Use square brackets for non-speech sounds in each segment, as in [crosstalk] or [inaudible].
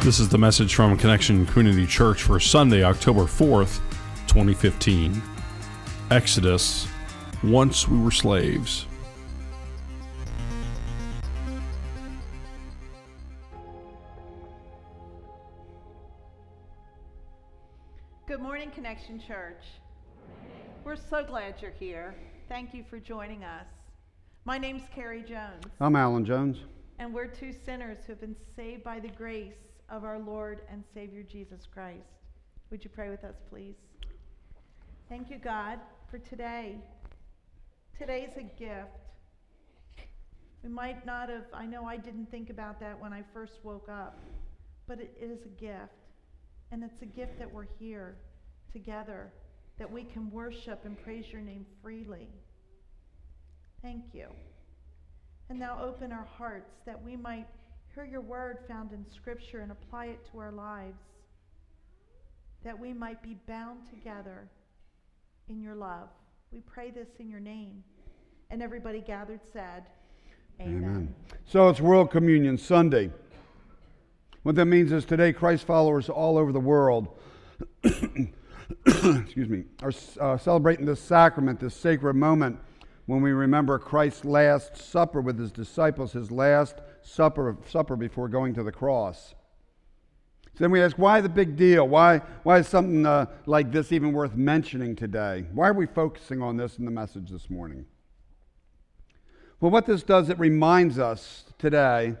This is the message from Connection Community Church for Sunday, October 4th, 2015. Exodus Once We Were Slaves. Good morning, Connection Church. We're so glad you're here. Thank you for joining us. My name's Carrie Jones, I'm Alan Jones. and we're two sinners who have been saved by the grace of our Lord and Savior Jesus Christ. Would you pray with us, please? Thank you, God, for today. Today's a gift. We might not have, I know I didn't think about that when I first woke up, but it is a gift. And it's a gift that we're here together, that we can worship and praise your name freely. Thank you. And now open our hearts that we might hear your word found in Scripture and apply it to our lives, that we might be bound together in your love. We pray this in your name. And everybody gathered said, Amen. So it's World Communion Sunday. What that means is today, Christ followers all over the world, [coughs] excuse me, are uh, celebrating this sacrament, this sacred moment when we remember Christ's last supper with his disciples, his last supper, supper before going to the cross. So then we ask, why the big deal? Why, why is something uh, like this even worth mentioning today? Why are we focusing on this in the message this morning? Well, what this does, it reminds us today,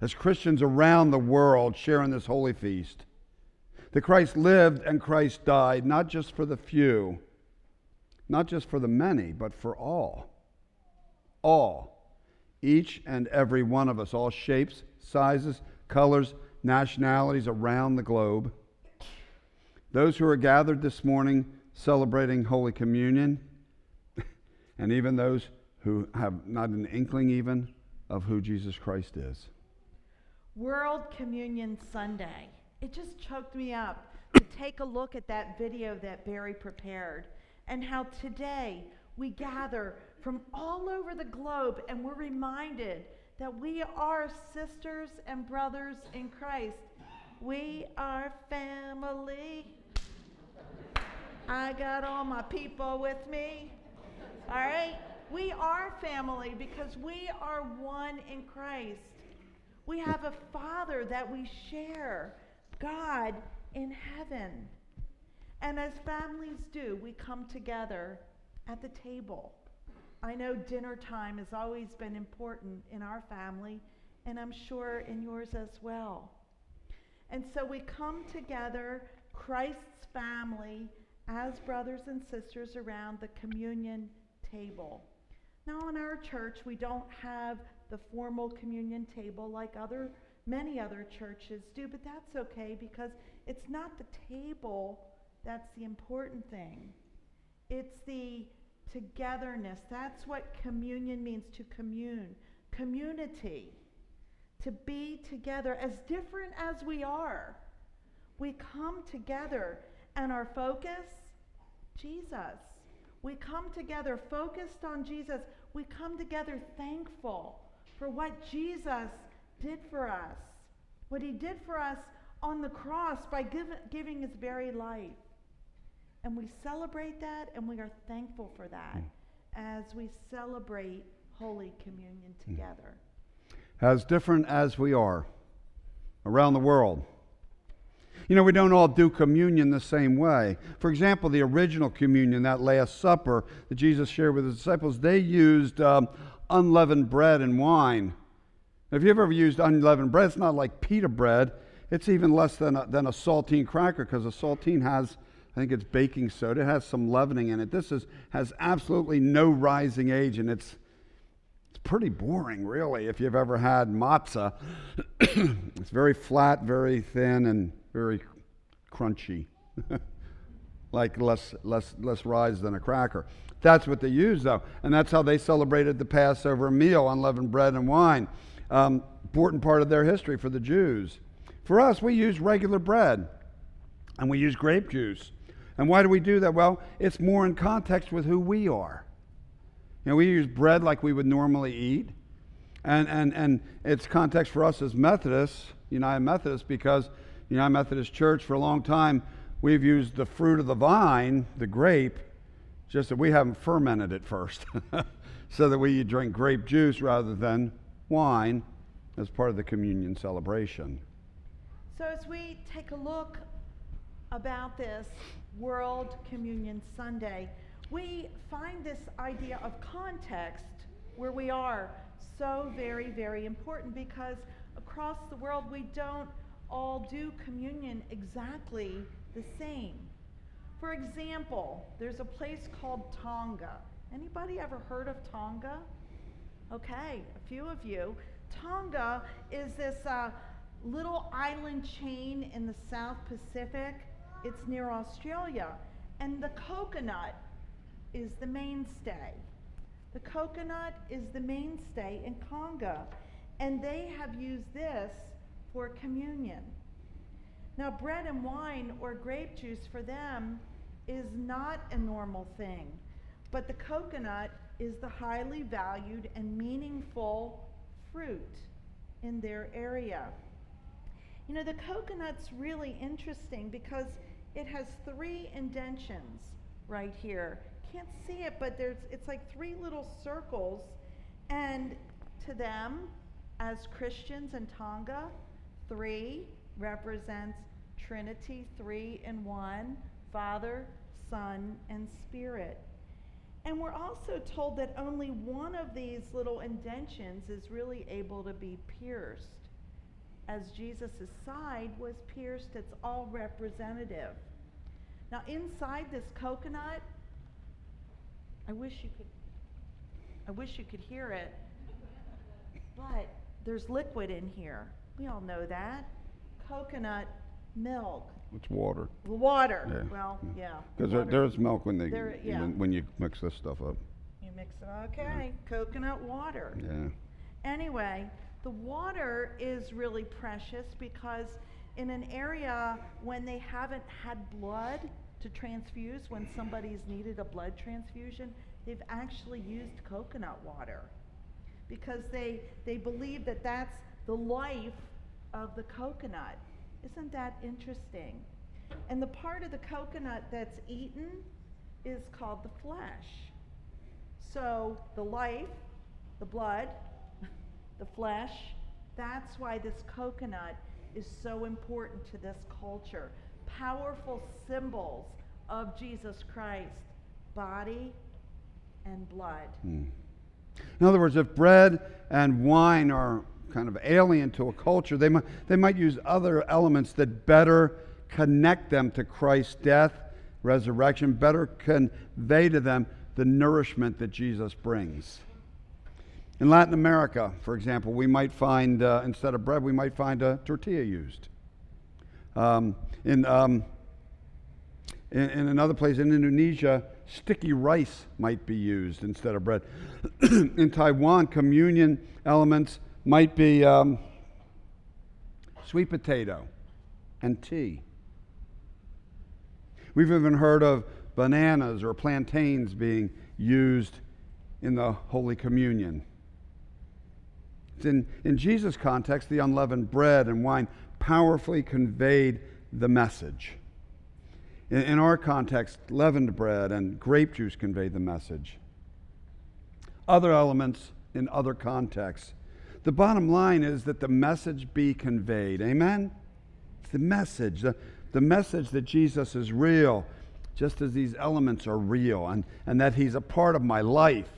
as Christians around the world sharing this holy feast, that Christ lived and Christ died, not just for the few, not just for the many, but for all. All. Each and every one of us, all shapes, sizes, colors, nationalities around the globe. Those who are gathered this morning celebrating Holy Communion, [laughs] and even those who have not an inkling even of who Jesus Christ is. World Communion Sunday. It just choked me up to take a look at that video that Barry prepared and how today we gather from all over the globe and we're reminded that we are sisters and brothers in Christ. We are family. I got all my people with me. All right? We are family because we are one in Christ. We have a Father that we share, God in heaven. And as families do, we come together at the table. I know dinner time has always been important in our family, and I'm sure in yours as well. And so we come together, Christ's family, as brothers and sisters around the communion table. Now, in our church, we don't have the formal communion table like other many other churches do, but that's okay because it's not the table that's the important thing. It's the togetherness. That's what communion means to commune, community, to be together as different as we are. We come together and our focus, Jesus. We come together focused on Jesus. We come together thankful for what Jesus did for us, what he did for us on the cross by give, giving his very life. And we celebrate that and we are thankful for that mm. as we celebrate Holy Communion hmm. together. As different as we are around the world. You know, we don't all do communion the same way. For example, the original communion, that Last Supper that Jesus shared with his disciples, they used um, unleavened bread and wine. If you've ever used unleavened bread, it's not like pita bread. It's even less than a, than a saltine cracker because a saltine has I think it's baking soda. It has some leavening in it. This is, has absolutely no rising age, and it's, it's pretty boring, really, if you've ever had matzah. [coughs] it's very flat, very thin, and very crunchy. [laughs] like less, less, less rise than a cracker. That's what they use, though. And that's how they celebrated the Passover meal, unleavened bread and wine. Um, important part of their history for the Jews. For us, we use regular bread and we use grape juice. And why do we do that? Well, it's more in context with who we are. You know, we use bread like we would normally eat. And, and, and it's context for us as Methodists, United Methodist because United Methodist Church for a long time we've used the fruit of the vine, the grape, just that we haven't fermented it first, [laughs] so that we drink grape juice rather than wine as part of the communion celebration. So, as we take a look about this World Communion Sunday, we find this idea of context where we are so very, very important because across the world we don't all do communion exactly the same. For example, there's a place called Tonga. Anybody ever heard of Tonga? Okay, a few of you. Tonga is this uh, little island chain in the South Pacific. It's near Australia. And the coconut is the mainstay. The coconut is the mainstay in Tonga. And they have used this for communion. Now, bread and wine or grape juice for them is not a normal thing, but the coconut is the highly valued and meaningful fruit in their area. You know, the coconut's really interesting because it has three indentions right here. Can't see it, but there's it's like three little circles and to them as Christians in Tonga, 3 represents Trinity, 3 in 1, Father, Son, and Spirit. And we're also told that only one of these little indentions is really able to be pierced. As Jesus' side was pierced, it's all representative. Now, inside this coconut, I wish you could I wish you could hear it. But there's liquid in here. We all know that. Coconut milk. It's water. Water. Yeah. Well, yeah. Because there, there's milk when, they, There- yeah. when, when you mix this stuff up. You mix it. Okay. Coconut water. Yeah. Anyway, the water is really precious because in an area when they haven't had blood to transfuse, when somebody's needed a blood transfusion, they've actually used coconut water because they, they believe that that's the life of the coconut. Isn't that interesting? And the part of the coconut that's eaten is called the flesh. So the life, the blood, the flesh, that's why this coconut is so important to this culture. Powerful symbols of Jesus Christ, body and blood. Hmm. In other words, if bread and wine are kind of alien to a culture, they might, they might use other elements that better connect them to Christ's death, resurrection, better convey to them the nourishment that Jesus brings. In Latin America, for example, we might find, uh, instead of bread, we might find a tortilla used. Um, in, um, in, in another place, in Indonesia, sticky rice might be used instead of bread. [clears throat] in Taiwan, communion elements might be um, sweet potato and tea. We've even heard of bananas or plantains being used in the Holy Communion. In, in Jesus' context, the unleavened bread and wine powerfully conveyed the message. In, in our context, leavened bread and grape juice conveyed the message. Other elements in other contexts. The bottom line is that the message be conveyed. Amen? It's the message, the, the message that Jesus is real, just as these elements are real, and, and that He's a part of my life,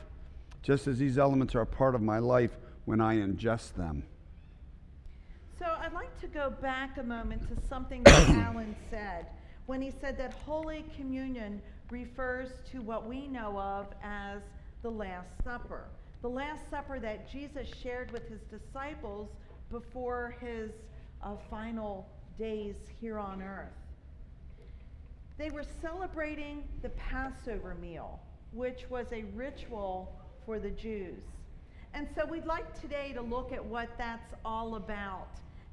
just as these elements are a part of my life when I ingest them. So I'd like to go back a moment to something that [coughs] Alan said when he said that Holy Communion refers to what we know of as the Last Supper. The Last Supper that Jesus shared with his disciples before his uh, final days here on earth. They were celebrating the Passover meal, which was a ritual for the Jews. And so we'd like today to look at what that's all about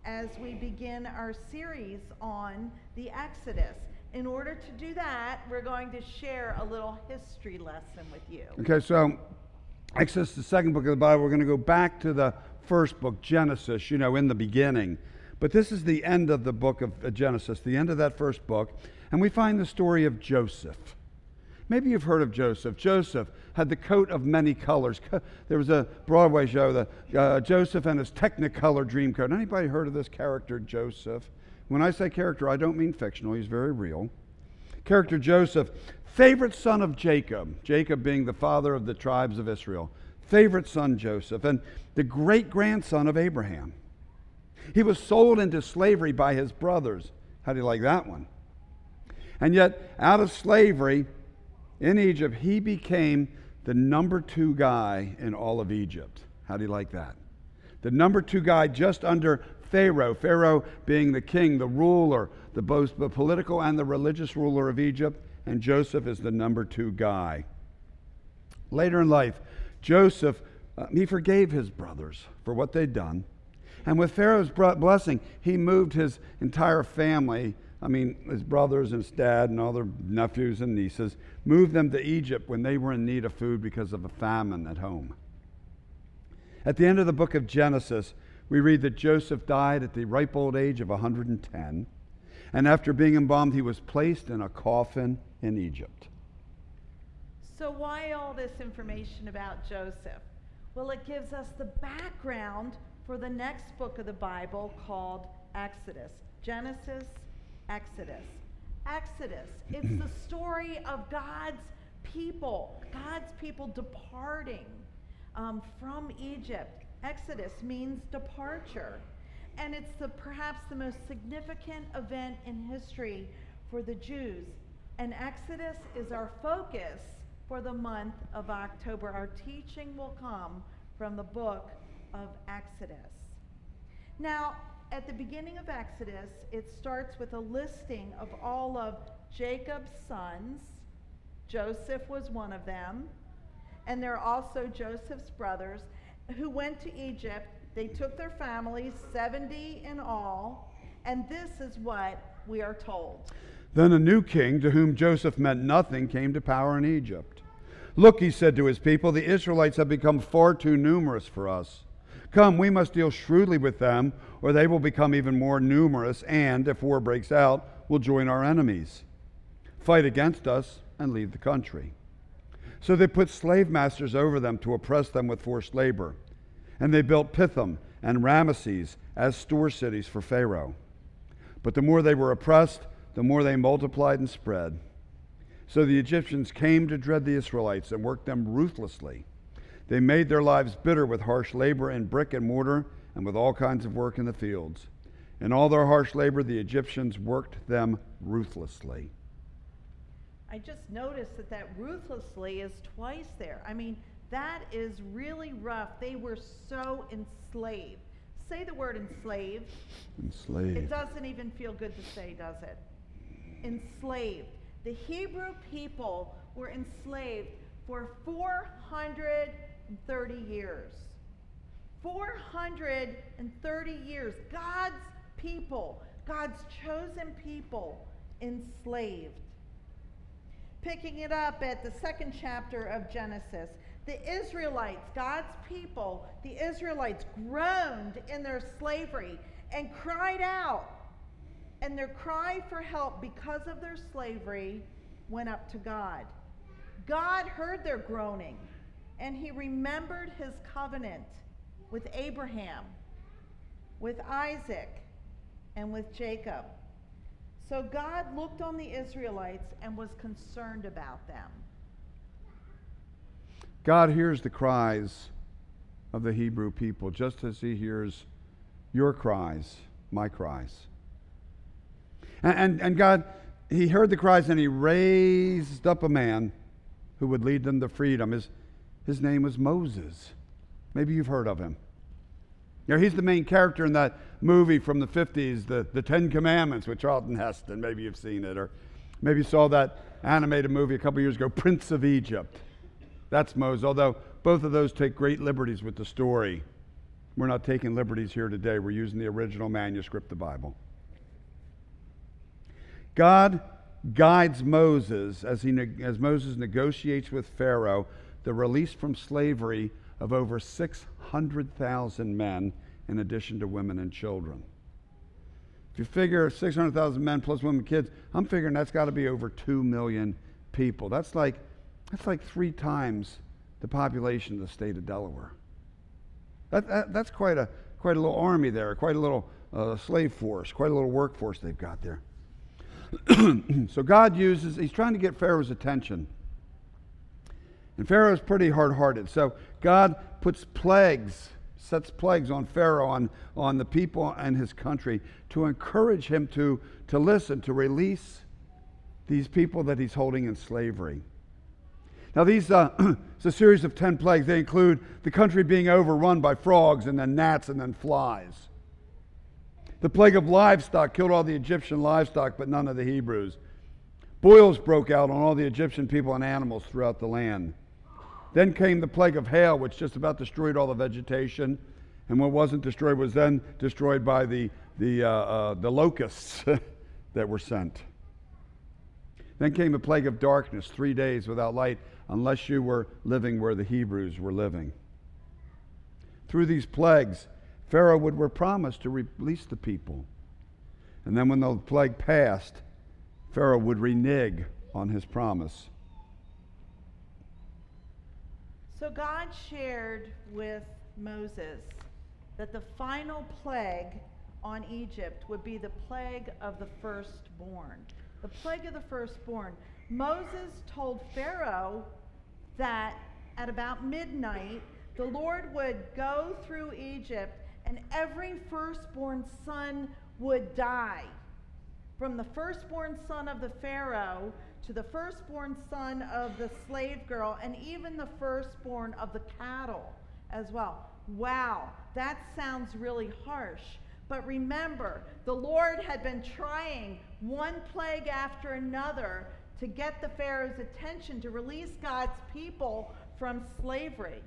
as we begin our series on the Exodus. In order to do that, we're going to share a little history lesson with you. Okay, so Exodus, the second book of the Bible, we're going to go back to the first book, Genesis, you know, in the beginning. But this is the end of the book of uh, Genesis, the end of that first book, and we find the story of Joseph. Maybe you've heard of Joseph. Joseph had the coat of many colors. There was a Broadway show, the, uh, Joseph and his Technicolor dream coat. Anybody heard of this character, Joseph? When I say character, I don't mean fictional. He's very real. Character Joseph, favorite son of Jacob, Jacob being the father of the tribes of Israel. Favorite son Joseph, and the great grandson of Abraham. He was sold into slavery by his brothers. How do you like that one? And yet, out of slavery, in Egypt, he became the number two guy in all of Egypt. How do you like that? The number two guy just under Pharaoh, Pharaoh being the king, the ruler, the both the political and the religious ruler of Egypt, and Joseph is the number two guy. Later in life, Joseph, uh, he forgave his brothers for what they'd done. And with Pharaoh's blessing, he moved his entire family I mean, his brothers and his dad and all their nephews and nieces, moved them to Egypt when they were in need of food because of a famine at home. At the end of the book of Genesis, we read that Joseph died at the ripe old age of 110, and after being embalmed, he was placed in a coffin in Egypt. So, why all this information about Joseph? Well, it gives us the background for the next book of the Bible called Exodus. Genesis, Exodus. Exodus, it's the [clears throat] story of God's people, God's people departing um, from Egypt. Exodus means departure. And it's the, perhaps the most significant event in history for the Jews. And Exodus is our focus for the month of October. Our teaching will come from the book of Exodus. Now, at the beginning of Exodus, it starts with a listing of all of Jacob's sons. Joseph was one of them. And there are also Joseph's brothers who went to Egypt. They took their families, 70 in all. And this is what we are told. Then a new king, to whom Joseph meant nothing, came to power in Egypt. Look, he said to his people, the Israelites have become far too numerous for us. Come, we must deal shrewdly with them, or they will become even more numerous, and, if war breaks out, will join our enemies, fight against us, and leave the country. So they put slave masters over them to oppress them with forced labor. And they built Pithom and Ramesses as store cities for Pharaoh. But the more they were oppressed, the more they multiplied and spread. So the Egyptians came to dread the Israelites and worked them ruthlessly. They made their lives bitter with harsh labor in brick and mortar and with all kinds of work in the fields. In all their harsh labor, the Egyptians worked them ruthlessly. I just noticed that that ruthlessly is twice there. I mean, that is really rough. They were so enslaved. Say the word enslaved. Enslaved. It doesn't even feel good to say, does it? Enslaved. The Hebrew people were enslaved for 400 30 years. 430 years. God's people, God's chosen people, enslaved. Picking it up at the second chapter of Genesis, the Israelites, God's people, the Israelites groaned in their slavery and cried out. And their cry for help because of their slavery went up to God. God heard their groaning and he remembered his covenant with Abraham, with Isaac, and with Jacob. So God looked on the Israelites and was concerned about them. God hears the cries of the Hebrew people just as he hears your cries, my cries. And, and, and, God, he heard the cries and he raised up a man who would lead them to freedom. His, his name was Moses. Maybe you've heard of him. You know, he's the main character in that movie from the 50s, the, the Ten Commandments with Charlton Heston. Maybe you've seen it. Or maybe you saw that animated movie a couple years ago, Prince of Egypt. That's Moses, although both of those take great liberties with the story. We're not taking liberties here today. We're using the original manuscript, the Bible. God guides Moses as, he, as Moses negotiates with Pharaoh the release from slavery of over 600,000 men, in addition to women and children. If you figure 600,000 men plus women and kids, I'm figuring that's got to be over 2 million people. That's like, that's like three times the population of the state of Delaware. That, that, that's quite a, quite a little army there, quite a little uh, slave force, quite a little workforce they've got there. [clears throat] so God uses, he's trying to get Pharaoh's attention. And Pharaoh's pretty hard hearted. So God puts plagues, sets plagues on Pharaoh, on, on the people and his country to encourage him to, to listen, to release these people that he's holding in slavery. Now, these, uh, [clears throat] it's a series of 10 plagues. They include the country being overrun by frogs and then gnats and then flies. The plague of livestock killed all the Egyptian livestock, but none of the Hebrews. Boils broke out on all the Egyptian people and animals throughout the land. Then came the plague of hail, which just about destroyed all the vegetation. And what wasn't destroyed was then destroyed by the, the, uh, uh, the locusts [laughs] that were sent. Then came a plague of darkness, three days without light, unless you were living where the Hebrews were living. Through these plagues, Pharaoh would were promised to release the people. And then when the plague passed, Pharaoh would renege on his promise. So God shared with Moses that the final plague on Egypt would be the plague of the firstborn. The plague of the firstborn. Moses told Pharaoh that at about midnight, the Lord would go through Egypt and every firstborn son would die. From the firstborn son of the Pharaoh to the firstborn son of the slave girl, and even the firstborn of the cattle as well. Wow, that sounds really harsh. But remember, the Lord had been trying one plague after another to get the Pharaoh's attention to release God's people from slavery.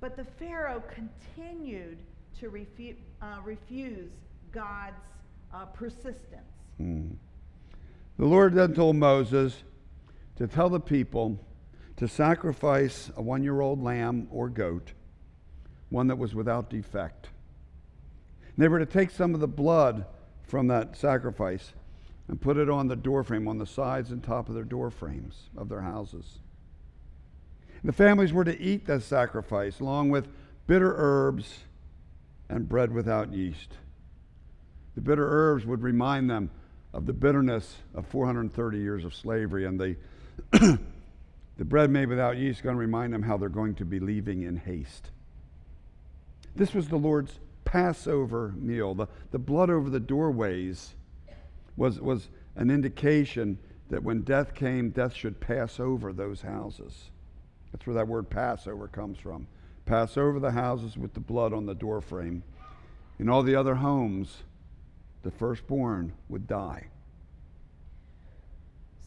But the Pharaoh continued to refu- uh, refuse God's uh, persistence. Mm. The Lord then told Moses to tell the people to sacrifice a one year old lamb or goat, one that was without defect. And they were to take some of the blood from that sacrifice and put it on the doorframe, on the sides and top of their doorframes of their houses. The families were to eat that sacrifice along with bitter herbs and bread without yeast. The bitter herbs would remind them of the bitterness of 430 years of slavery, and the, [coughs] the bread made without yeast is going to remind them how they're going to be leaving in haste. This was the Lord's Passover meal. The, the blood over the doorways was, was an indication that when death came, death should pass over those houses. That's where that word Passover comes from. Pass over the houses with the blood on the doorframe. In all the other homes, the firstborn would die.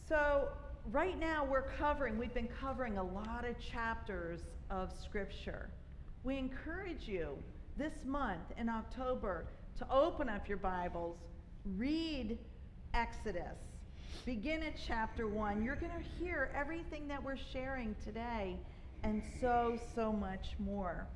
So, right now we're covering, we've been covering a lot of chapters of Scripture. We encourage you this month in October to open up your Bibles, read Exodus, begin at chapter 1. You're going to hear everything that we're sharing today and so, so much more.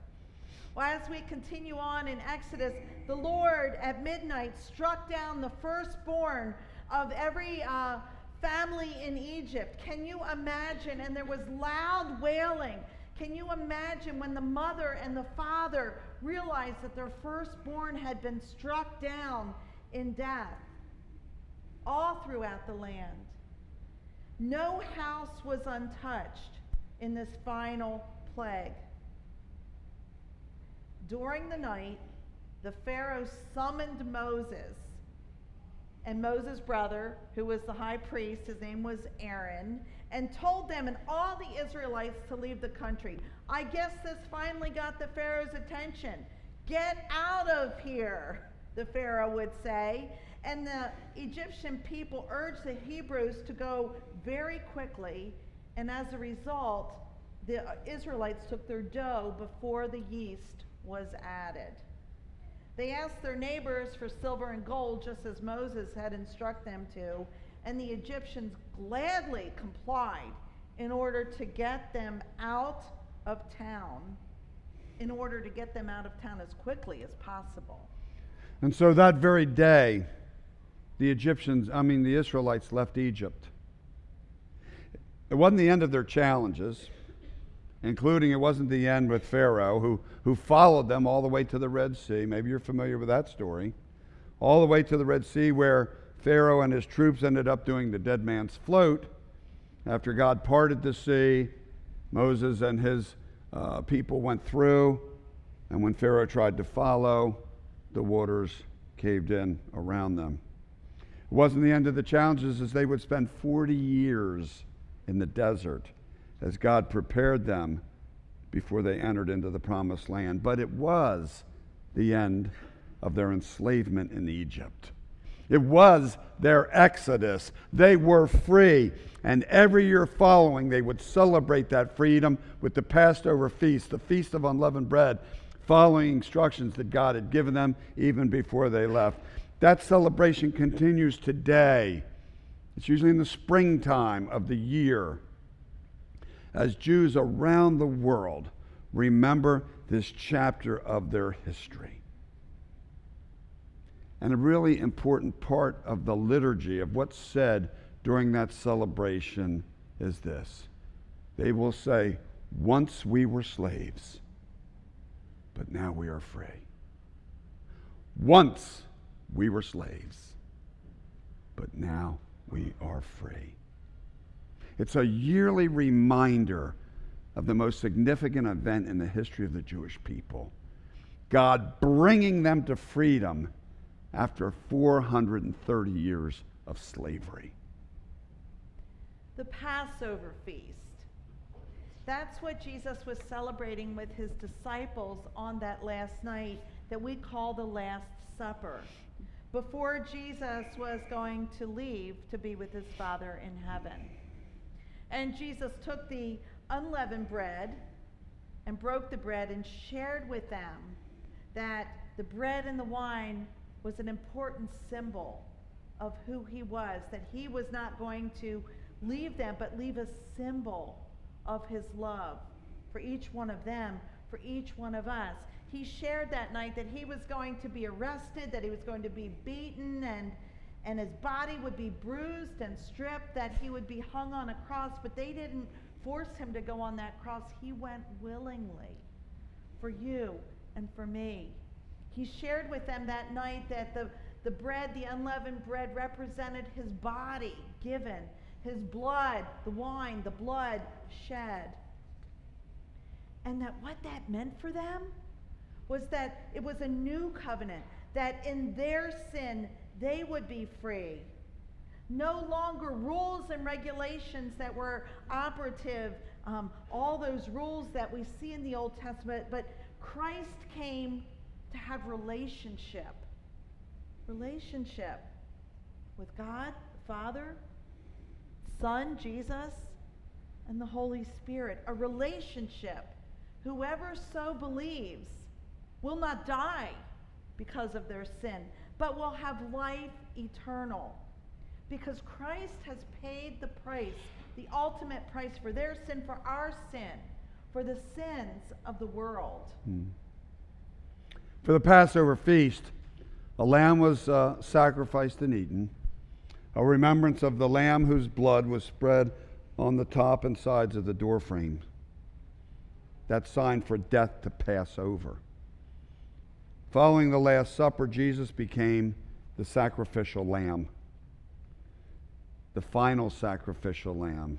Well, as we continue on in Exodus, the Lord at midnight struck down the firstborn of every uh, family in Egypt. Can you imagine? And there was loud wailing. Can you imagine when the mother and the father realized that their firstborn had been struck down in death? All throughout the land. No house was untouched in this final plague. During the night, the Pharaoh summoned Moses and Moses' brother, who was the high priest, his name was Aaron, and told them and all the Israelites to leave the country. I guess this finally got the Pharaoh's attention. Get out of here, the Pharaoh would say. And the Egyptian people urged the Hebrews to go very quickly, and as a result, the Israelites took their dough before the yeast was added. They asked their neighbors for silver and gold, just as Moses had instructed them to, and the Egyptians gladly complied in order to get them out of town, in order to get them out of town as quickly as possible. And so that very day, the Egyptians, I mean, the Israelites left Egypt. It wasn't the end of their challenges, including it wasn't the end with Pharaoh, who, who followed them all the way to the Red Sea. Maybe you're familiar with that story. All the way to the Red Sea, where Pharaoh and his troops ended up doing the dead man's float. After God parted the sea, Moses and his uh, people went through, and when Pharaoh tried to follow, the waters caved in around them. It wasn't the end of the challenges, as they would spend 40 years in the desert as God prepared them before they entered into the promised land. But it was the end of their enslavement in Egypt. It was their exodus. They were free. And every year following, they would celebrate that freedom with the Passover feast, the Feast of Unleavened Bread, following instructions that God had given them even before they left. That celebration continues today. It's usually in the springtime of the year as Jews around the world remember this chapter of their history. And a really important part of the liturgy of what's said during that celebration is this they will say, Once we were slaves, but now we are free. Once we were slaves, but now we are free. It's a yearly reminder of the most significant event in the history of the Jewish people God bringing them to freedom after 430 years of slavery. The Passover feast. That's what Jesus was celebrating with his disciples on that last night that we call the Last Supper. Before Jesus was going to leave to be with his Father in heaven. And Jesus took the unleavened bread and broke the bread and shared with them that the bread and the wine was an important symbol of who he was, that he was not going to leave them, but leave a symbol of his love for each one of them, for each one of us. He shared that night that he was going to be arrested, that he was going to be beaten, and, and his body would be bruised and stripped, that he would be hung on a cross, but they didn't force him to go on that cross. He went willingly for you and for me. He shared with them that night that the, the bread, the unleavened bread, represented his body given his blood, the wine, the blood shed. And that what that meant for them was that it was a new covenant, that in their sin they would be free. No longer rules and regulations that were operative, um, all those rules that we see in the Old Testament, but Christ came to have relationship. Relationship with God, the Father, Son, Jesus, and the Holy Spirit. A relationship. Whoever so believes will not die because of their sin, but will have life eternal. Because Christ has paid the price, the ultimate price for their sin, for our sin, for the sins of the world. Hmm. For the Passover feast, a lamb was uh, sacrificed and eaten a remembrance of the Lamb whose blood was spread on the top and sides of the doorframe. That sign for death to pass over. Following the Last Supper, Jesus became the sacrificial lamb, the final sacrificial lamb,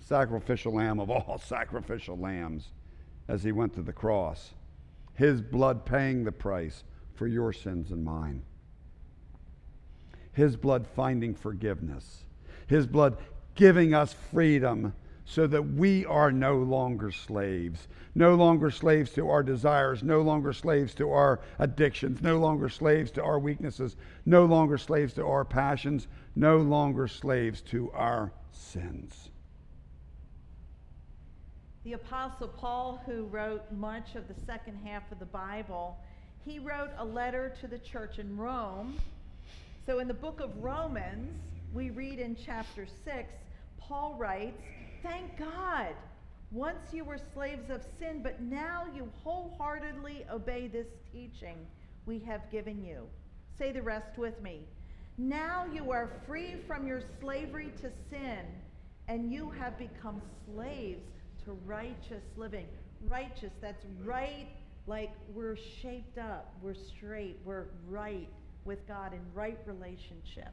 sacrificial lamb of all [laughs] sacrificial lambs as he went to the cross. His blood paying the price for your sins and mine. His blood finding forgiveness, His blood giving us freedom so that we are no longer slaves. No longer slaves to our desires, no longer slaves to our addictions, no longer slaves to our weaknesses, no longer slaves to our passions, no longer slaves to our sins. The Apostle Paul, who wrote much of the second half of the Bible, he wrote a letter to the church in Rome so in the book of Romans, we read in chapter 6, Paul writes, Thank God, once you were slaves of sin, but now you wholeheartedly obey this teaching. we have given you. Say the rest with me. Now you are free from your slavery to sin, and you have become slaves to righteous living. Righteous, that's right, like we're shaped up, we're straight, we're right with God in right relationship.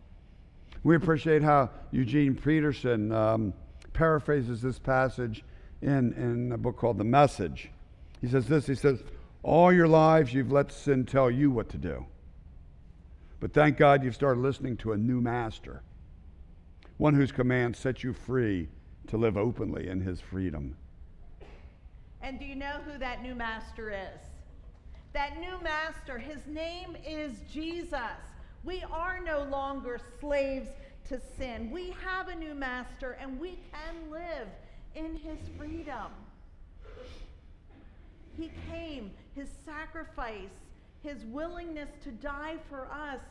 We appreciate how Eugene Peterson um, paraphrases this passage in, in a book called The Message. He says this He says, All your lives you've let sin tell you what to do. But thank God you've started listening to a new master, one whose commands set you free to live openly in his freedom. And do you know who that new master is? That new master, his name is Jesus. We are no longer slaves to sin. We have a new master and we can live in his freedom. He came, his sacrifice, his willingness to die for us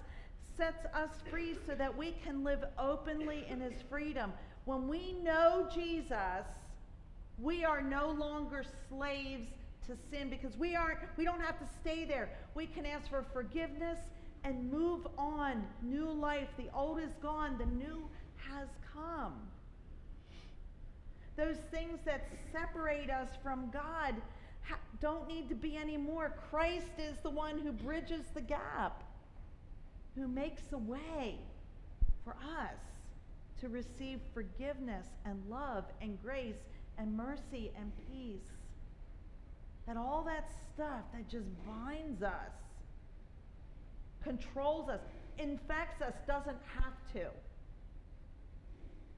sets us free so that we can live openly in his freedom. When we know Jesus, we are no longer slaves to sin because we aren't we don't have to stay there. We can ask for forgiveness and move on. New life. The old is gone, the new has come. Those things that separate us from God don't need to be anymore. Christ is the one who bridges the gap, who makes a way for us to receive forgiveness and love and grace and mercy and peace. That all that stuff that just binds us, controls us, infects us, doesn't have to.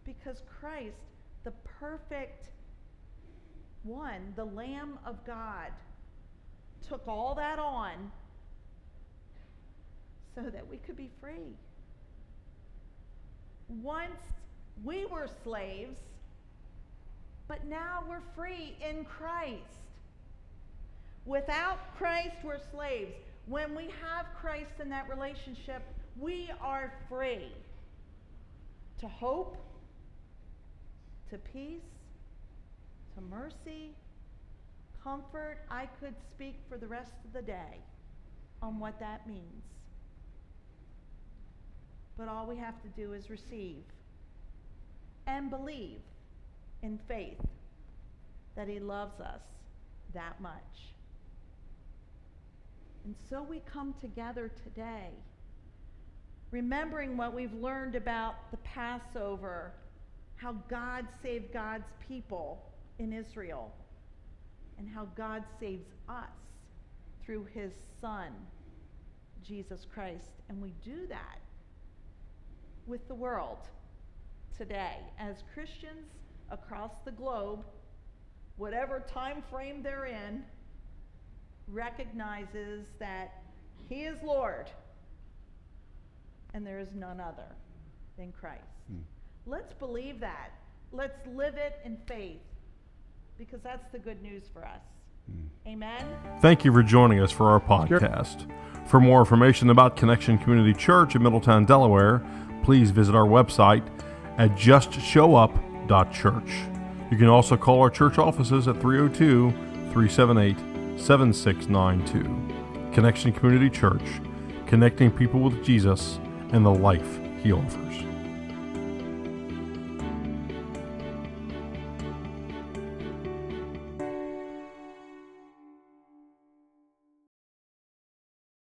Because Christ, the perfect one, the Lamb of God, took all that on so that we could be free. Once we were slaves, but now we're free in Christ. Without Christ, we're slaves. When we have Christ in that relationship, we are free to hope, to peace, to mercy, comfort. I could speak for the rest of the day on what that means. But all we have to do is receive and believe in faith that He loves us that much. And so we come together today, remembering what we've learned about the Passover, how God saved God's people in Israel, and how God saves us through His Son, Jesus Christ. And we do that with the world today as Christians across the globe, whatever time frame they're in, recognizes that He is Lord and there is none other than Christ. Hmm. Let's believe that. Let's live it in faith because that's the good news for us. Hmm. Amen. Thank you for joining us for our podcast. For more information about Connection Community Church in Middletown, Delaware, please visit our website at justshowup.church. You can also call our church offices at 302 378 7692. Connection Community Church, connecting people with Jesus and the life he offers.